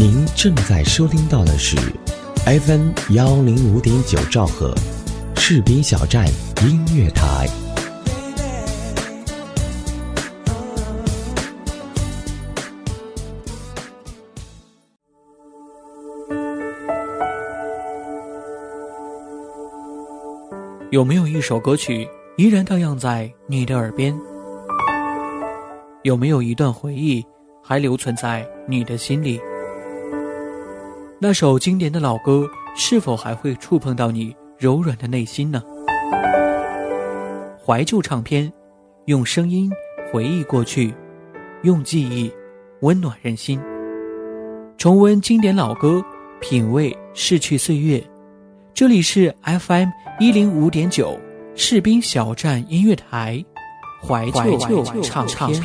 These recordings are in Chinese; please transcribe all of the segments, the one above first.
您正在收听到的是 FM 幺零五点九兆赫，士兵小站音乐台。有没有一首歌曲依然荡漾在你的耳边？有没有一段回忆还留存在你的心里？那首经典的老歌是否还会触碰到你柔软的内心呢？怀旧唱片，用声音回忆过去，用记忆温暖人心。重温经典老歌，品味逝去岁月。这里是 FM 一零五点九士兵小站音乐台，怀旧唱片。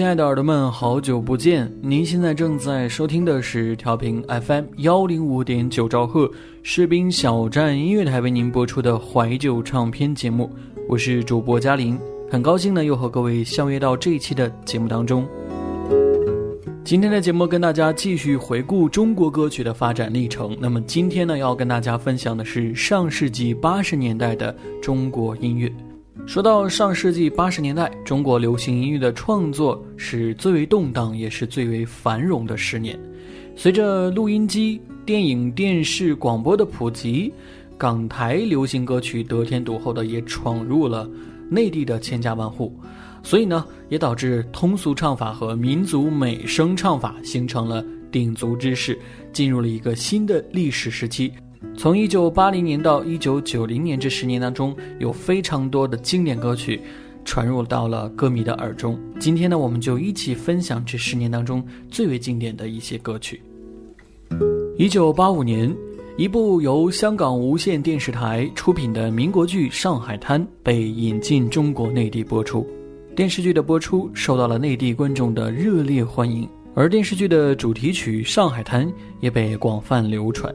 亲爱的耳朵们，好久不见！您现在正在收听的是调频 FM 幺零五点九兆赫士兵小站音乐台为您播出的怀旧唱片节目，我是主播嘉玲，很高兴呢又和各位相约到这一期的节目当中。今天的节目跟大家继续回顾中国歌曲的发展历程。那么今天呢要跟大家分享的是上世纪八十年代的中国音乐。说到上世纪八十年代，中国流行音乐的创作是最为动荡，也是最为繁荣的十年。随着录音机、电影、电视、广播的普及，港台流行歌曲得天独厚的也闯入了内地的千家万户，所以呢，也导致通俗唱法和民族美声唱法形成了鼎足之势，进入了一个新的历史时期。从一九八零年到一九九零年这十年当中，有非常多的经典歌曲传入到了歌迷的耳中。今天呢，我们就一起分享这十年当中最为经典的一些歌曲。一九八五年，一部由香港无线电视台出品的民国剧《上海滩》被引进中国内地播出。电视剧的播出受到了内地观众的热烈欢迎，而电视剧的主题曲《上海滩》也被广泛流传。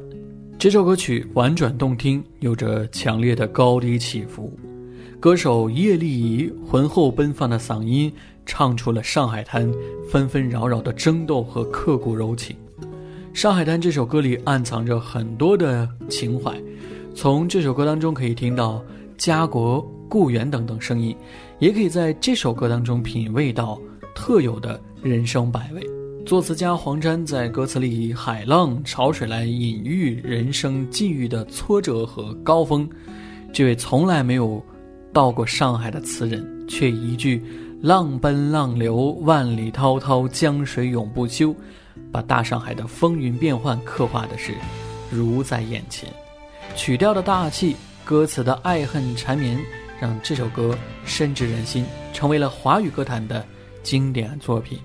这首歌曲婉转动听，有着强烈的高低起伏。歌手叶丽仪浑厚奔放的嗓音，唱出了上海滩纷纷扰扰的争斗和刻骨柔情。《上海滩》这首歌里暗藏着很多的情怀，从这首歌当中可以听到家国、故园等等声音，也可以在这首歌当中品味到特有的人生百味。作词家黄沾在歌词里以海浪、潮水来隐喻人生际遇的挫折和高峰。这位从来没有到过上海的词人，却一句“浪奔浪流，万里滔滔，江水永不休”，把大上海的风云变幻刻画的是如在眼前。曲调的大气，歌词的爱恨缠绵，让这首歌深植人心，成为了华语歌坛的经典作品。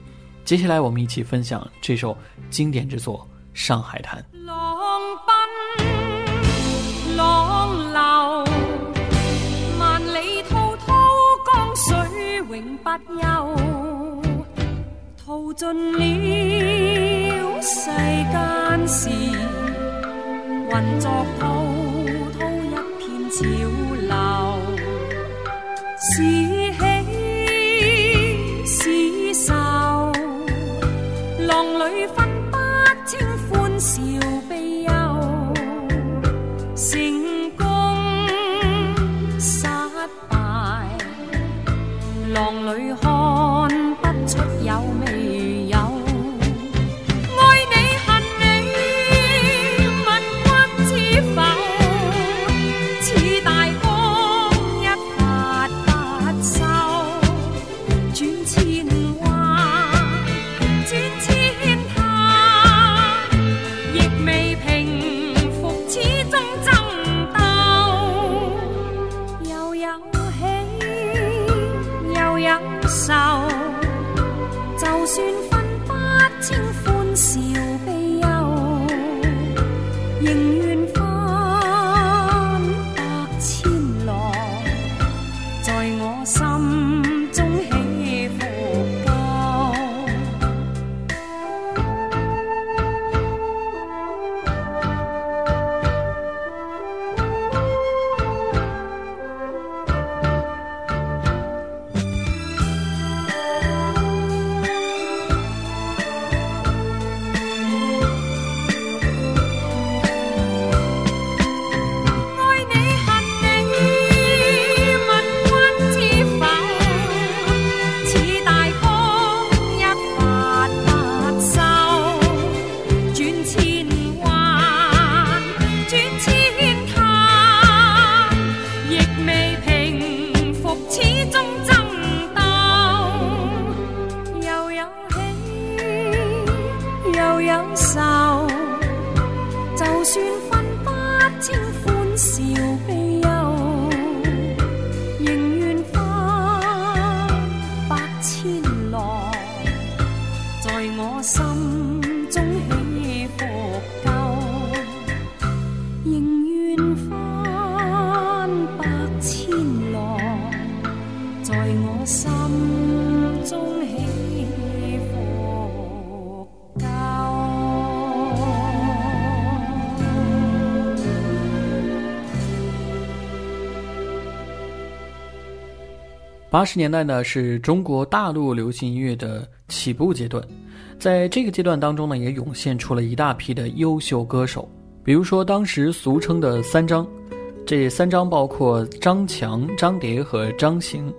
接下来，我们一起分享这首经典之作《上海滩》。浪奔浪流，万里滔滔江水永不休，淘尽了世间事，混作滔滔八十年代呢，是中国大陆流行音乐的起步阶段，在这个阶段当中呢，也涌现出了一大批的优秀歌手，比如说当时俗称的“三张”，这三张包括张强、张蝶和张行。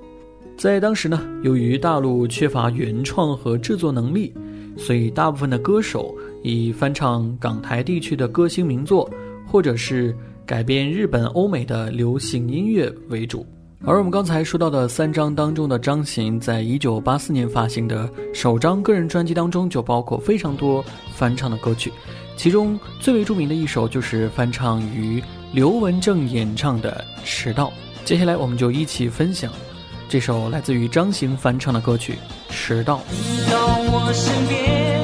在当时呢，由于大陆缺乏原创和制作能力，所以大部分的歌手以翻唱港台地区的歌星名作，或者是改编日本、欧美的流行音乐为主。而我们刚才说到的三张当中的张行，在一九八四年发行的首张个人专辑当中，就包括非常多翻唱的歌曲，其中最为著名的一首就是翻唱于刘文正演唱的《迟到》。接下来我们就一起分享这首来自于张行翻唱的歌曲《迟到》。到我身边，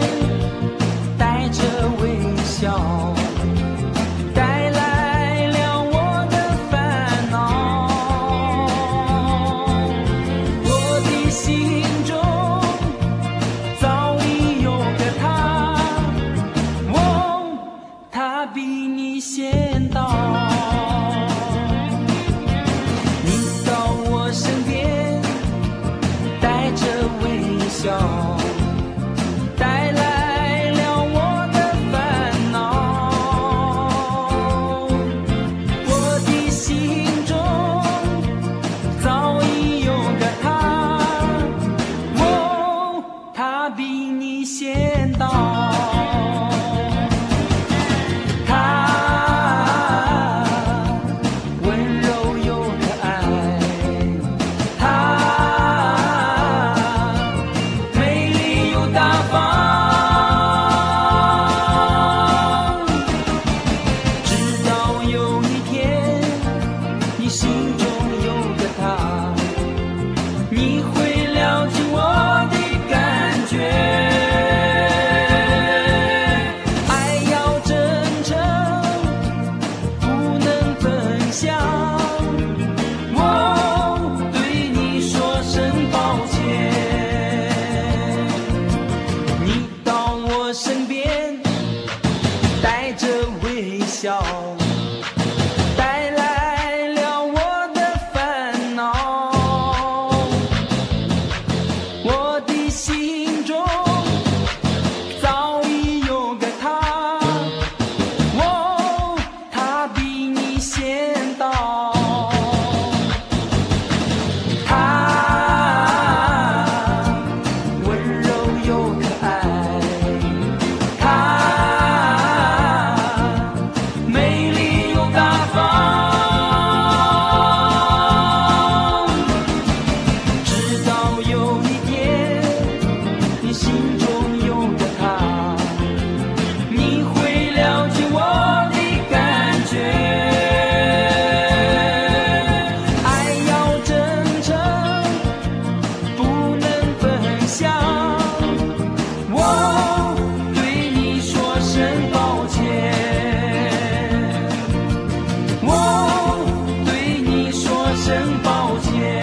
声抱歉。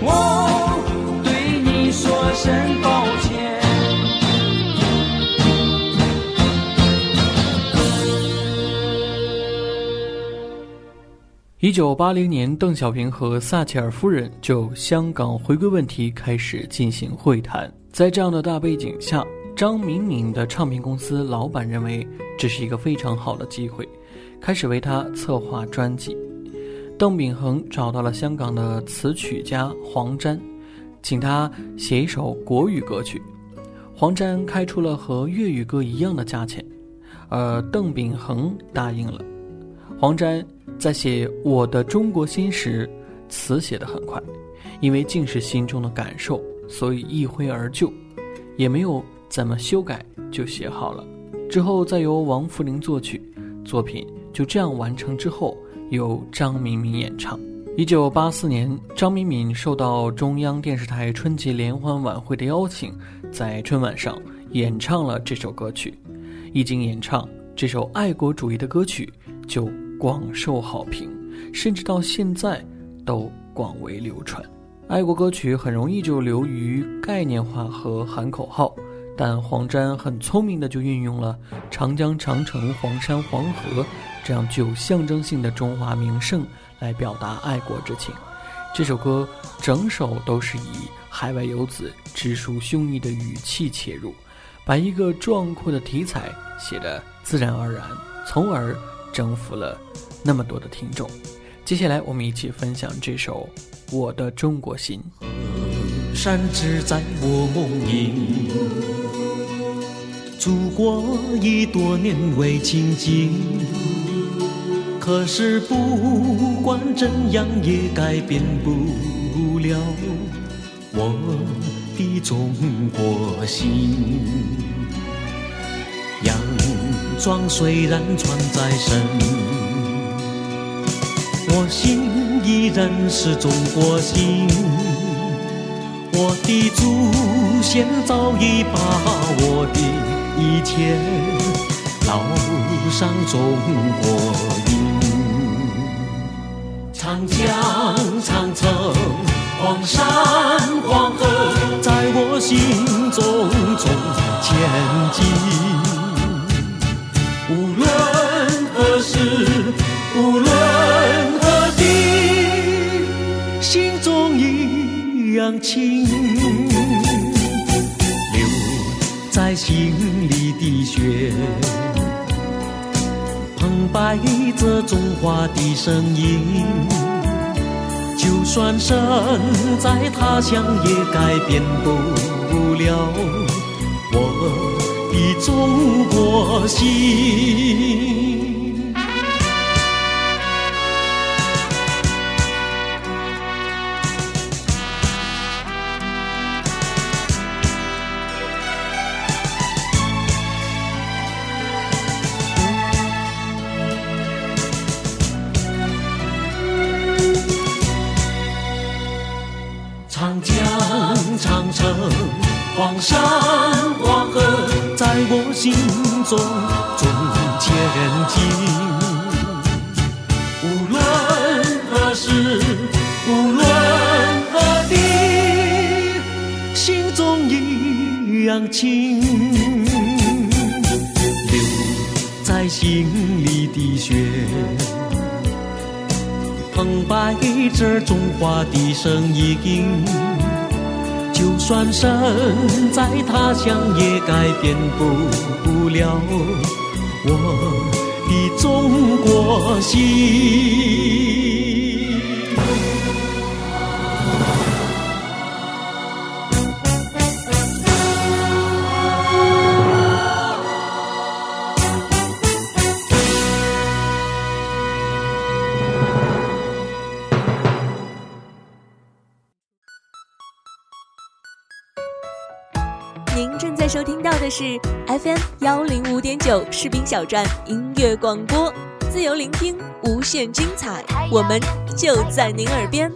我对你说声抱歉。一九八零年，邓小平和撒切尔夫人就香港回归问题开始进行会谈。在这样的大背景下，张敏敏的唱片公司老板认为这是一个非常好的机会，开始为他策划专辑。邓炳恒找到了香港的词曲家黄沾，请他写一首国语歌曲。黄沾开出了和粤语歌一样的价钱，而邓炳恒答应了。黄沾在写《我的中国心》时，词写得很快，因为尽是心中的感受，所以一挥而就，也没有怎么修改就写好了。之后再由王福林作曲，作品就这样完成之后，由张明敏演唱。一九八四年，张明敏受到中央电视台春节联欢晚会的邀请，在春晚上演唱了这首歌曲。一经演唱，这首爱国主义的歌曲就广受好评，甚至到现在都广为流传。爱国歌曲很容易就流于概念化和喊口号，但黄沾很聪明的就运用了长江、长城、黄山、黄河这样具有象征性的中华名胜。来表达爱国之情，这首歌整首都是以海外游子直抒胸臆的语气切入，把一个壮阔的题材写得自然而然，从而征服了那么多的听众。接下来，我们一起分享这首《我的中国心》。山只在我梦萦，祖国已多年未亲近。可是不管怎样也改变不了我的中国心。洋装虽然穿在身，我心依然是中国心。我的祖先早已把我的一天烙上中国印。长江、长城、黄山、黄河，在我心中中前进。无论何时，无论何地，心中一样亲。在心里的血。澎湃着中华的声音，就算身在他乡，也改变不了我的中国心。心中中前进，无论何时，无论何地，心中一样亲。留在心里的血，澎湃着中华的声音。转身在他乡，也改变不了我的中国心。您正在收听到的是 FM 幺零五点九士兵小站音乐广播，自由聆听，无限精彩，我们就在您耳边。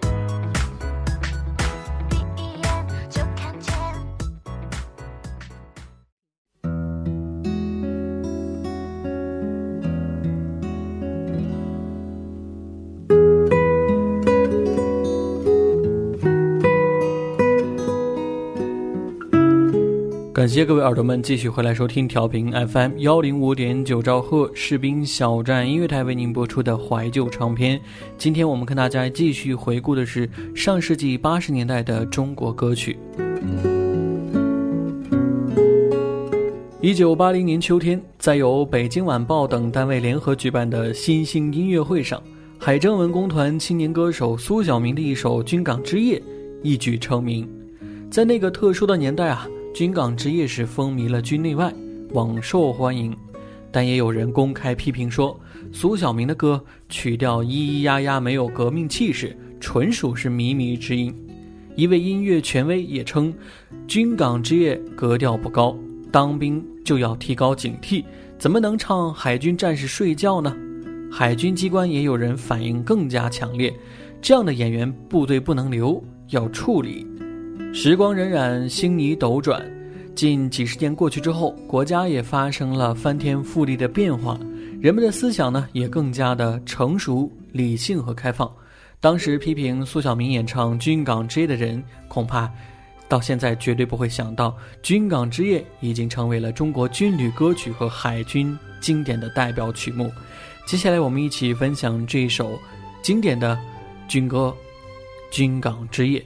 谢各位耳朵们继续回来收听调频 FM 幺零五点九兆赫士兵小站音乐台为您播出的怀旧唱片。今天我们跟大家继续回顾的是上世纪八十年代的中国歌曲。一九八零年秋天，在由北京晚报等单位联合举办的新兴音乐会上，海政文工团青年歌手苏小明的一首《军港之夜》一举成名。在那个特殊的年代啊。军港之夜是风靡了军内外，广受欢迎，但也有人公开批评说，苏小明的歌曲调咿咿呀呀，没有革命气势，纯属是靡靡之音。一位音乐权威也称，军港之夜格调不高，当兵就要提高警惕，怎么能唱海军战士睡觉呢？海军机关也有人反应更加强烈，这样的演员部队不能留，要处理。时光荏苒，星移斗转，近几十年过去之后，国家也发生了翻天覆地的变化，人们的思想呢也更加的成熟、理性和开放。当时批评苏小明演唱《军港之夜》的人，恐怕到现在绝对不会想到，《军港之夜》已经成为了中国军旅歌曲和海军经典的代表曲目。接下来，我们一起分享这一首经典的军歌《军港之夜》。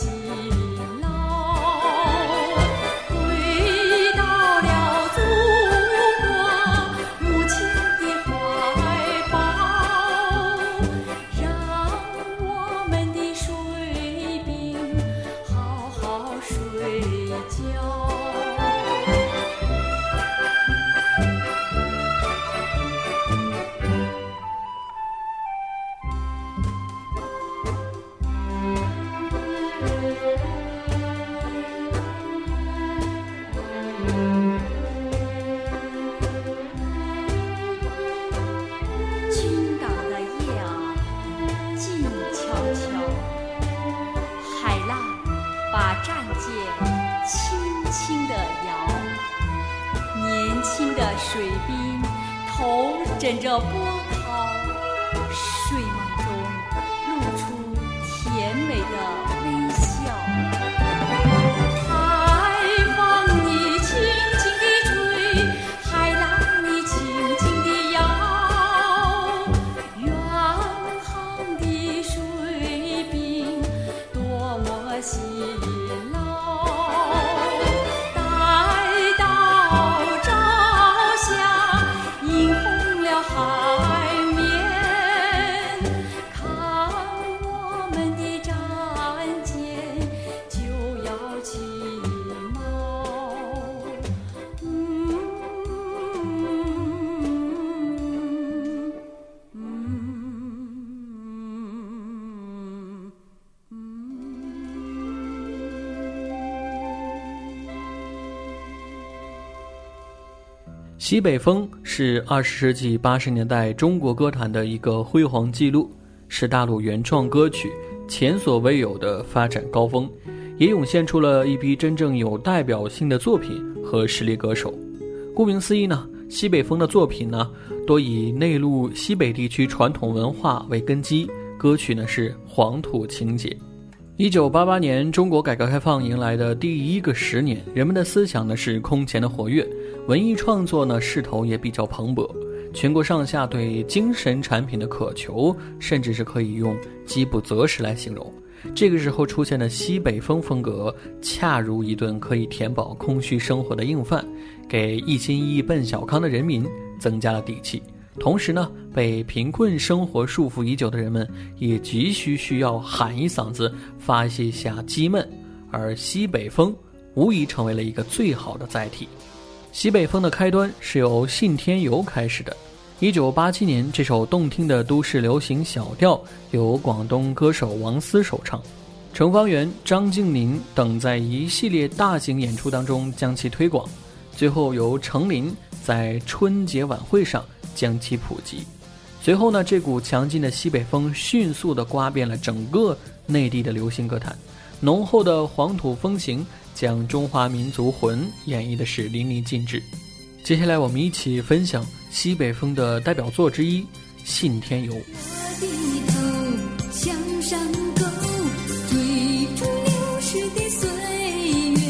多波涛，水西北风是二十世纪八十年代中国歌坛的一个辉煌记录，是大陆原创歌曲前所未有的发展高峰，也涌现出了一批真正有代表性的作品和实力歌手。顾名思义呢，西北风的作品呢多以内陆西北地区传统文化为根基，歌曲呢是黄土情节。一九八八年，中国改革开放迎来的第一个十年，人们的思想呢是空前的活跃，文艺创作呢势头也比较蓬勃，全国上下对精神产品的渴求，甚至是可以用饥不择食来形容。这个时候出现的西北风风格，恰如一顿可以填饱空虚生活的硬饭，给一心一意奔小康的人民增加了底气。同时呢，被贫困生活束缚已久的人们也急需需要喊一嗓子，发泄一下积闷，而西北风无疑成为了一个最好的载体。西北风的开端是由信天游开始的。一九八七年，这首动听的都市流行小调由广东歌手王思首唱，程方圆、张静宁等在一系列大型演出当中将其推广，最后由程琳在春节晚会上将其普及。随后呢，这股强劲的西北风迅速地刮遍了整个内地的流行歌坛，浓厚的黄土风情将中华民族魂演绎的是淋漓尽致。接下来我们一起分享西北风的代表作之一信天游。我低头向山沟追逐流逝的岁月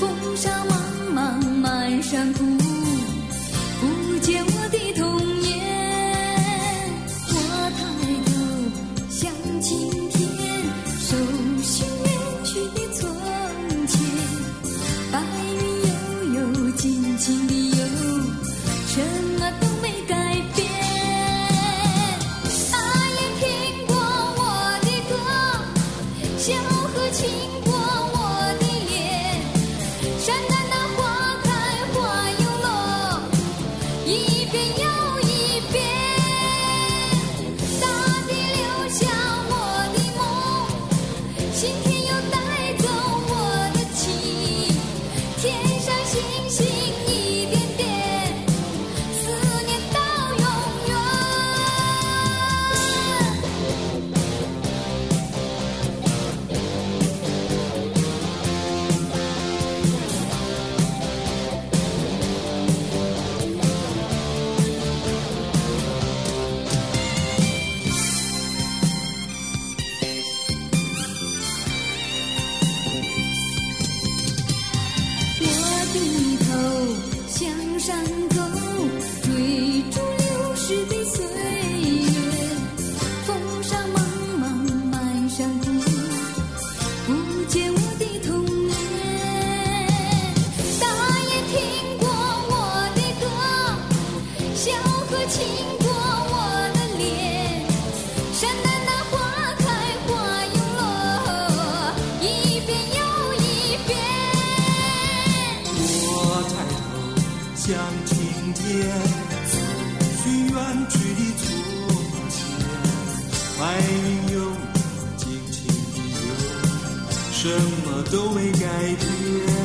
风沙茫茫满山谷什么都没改变。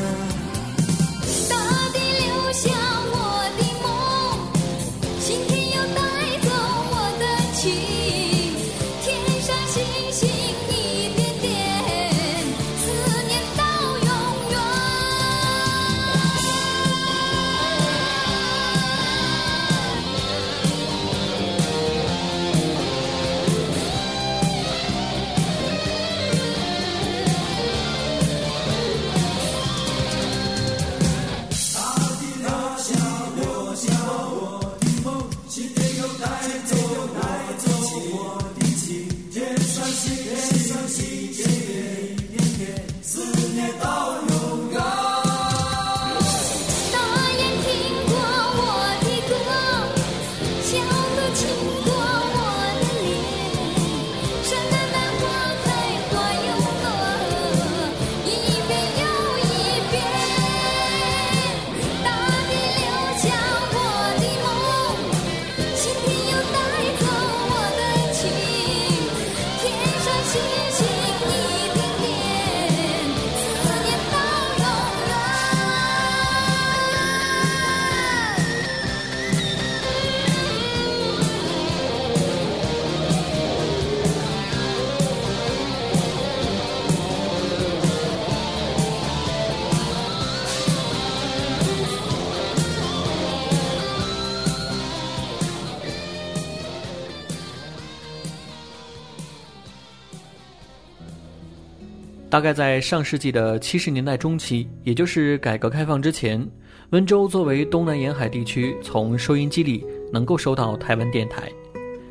大概在上世纪的七十年代中期，也就是改革开放之前，温州作为东南沿海地区，从收音机里能够收到台湾电台。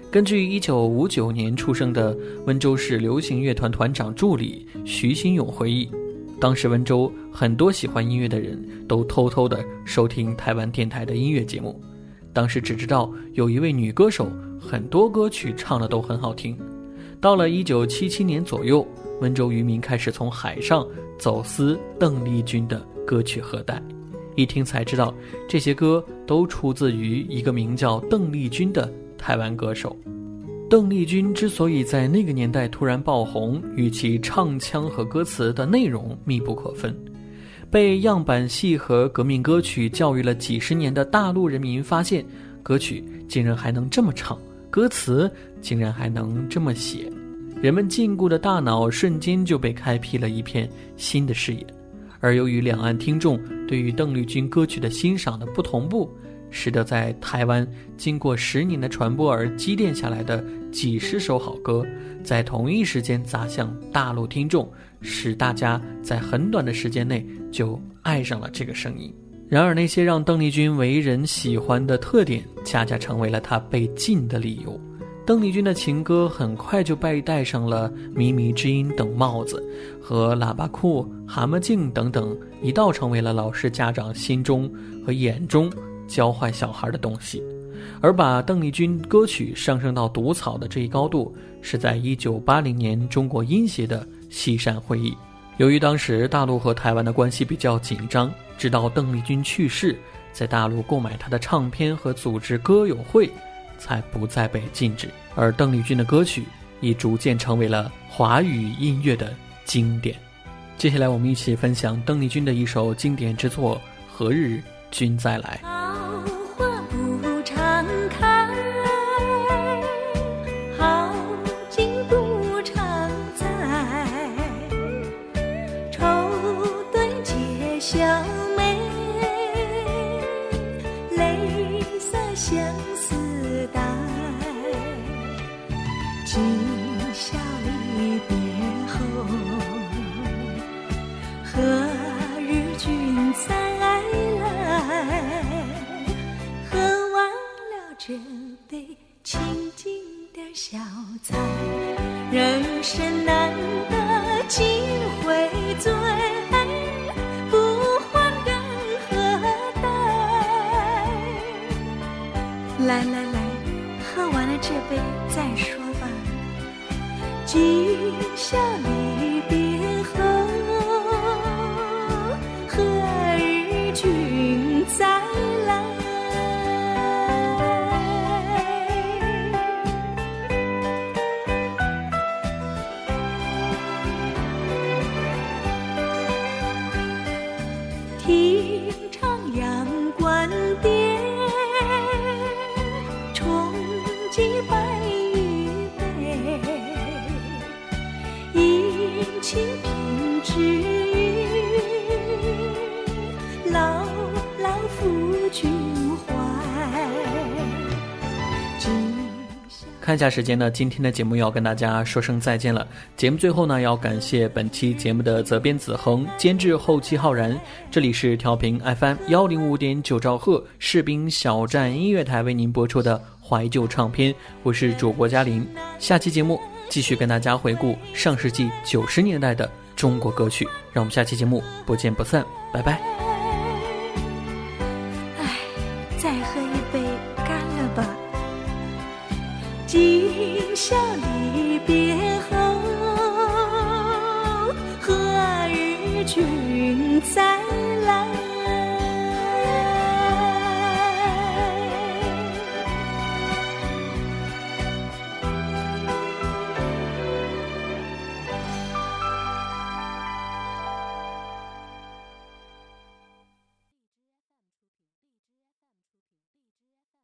根据一九五九年出生的温州市流行乐团团长助理徐新勇回忆，当时温州很多喜欢音乐的人都偷偷的收听台湾电台的音乐节目。当时只知道有一位女歌手，很多歌曲唱的都很好听。到了一九七七年左右，温州渔民开始从海上走私邓丽君的歌曲盒带，一听才知道这些歌都出自于一个名叫邓丽君的台湾歌手。邓丽君之所以在那个年代突然爆红，与其唱腔和歌词的内容密不可分。被样板戏和革命歌曲教育了几十年的大陆人民发现，歌曲竟然还能这么唱，歌词竟然还能这么写。人们禁锢的大脑瞬间就被开辟了一片新的视野，而由于两岸听众对于邓丽君歌曲的欣赏的不同步，使得在台湾经过十年的传播而积淀下来的几十首好歌，在同一时间砸向大陆听众，使大家在很短的时间内就爱上了这个声音。然而，那些让邓丽君为人喜欢的特点，恰恰成为了她被禁的理由。邓丽君的情歌很快就被戴上了“靡靡之音”等帽子，和喇叭裤、蛤蟆镜等等，一道成为了老师、家长心中和眼中教坏小孩的东西。而把邓丽君歌曲上升到毒草的这一高度，是在1980年中国音协的西山会议。由于当时大陆和台湾的关系比较紧张，直到邓丽君去世，在大陆购买她的唱片和组织歌友会。才不再被禁止，而邓丽君的歌曲已逐渐成为了华语音乐的经典。接下来，我们一起分享邓丽君的一首经典之作《何日君再来》。来来来，喝完了这杯再说吧。今宵离下时间呢，今天的节目要跟大家说声再见了。节目最后呢，要感谢本期节目的责编子恒、监制后期浩然。这里是调频 FM 幺零五点九兆赫士兵小站音乐台为您播出的怀旧唱片，我是主播嘉玲。下期节目继续跟大家回顾上世纪九十年代的中国歌曲，让我们下期节目不见不散，拜拜。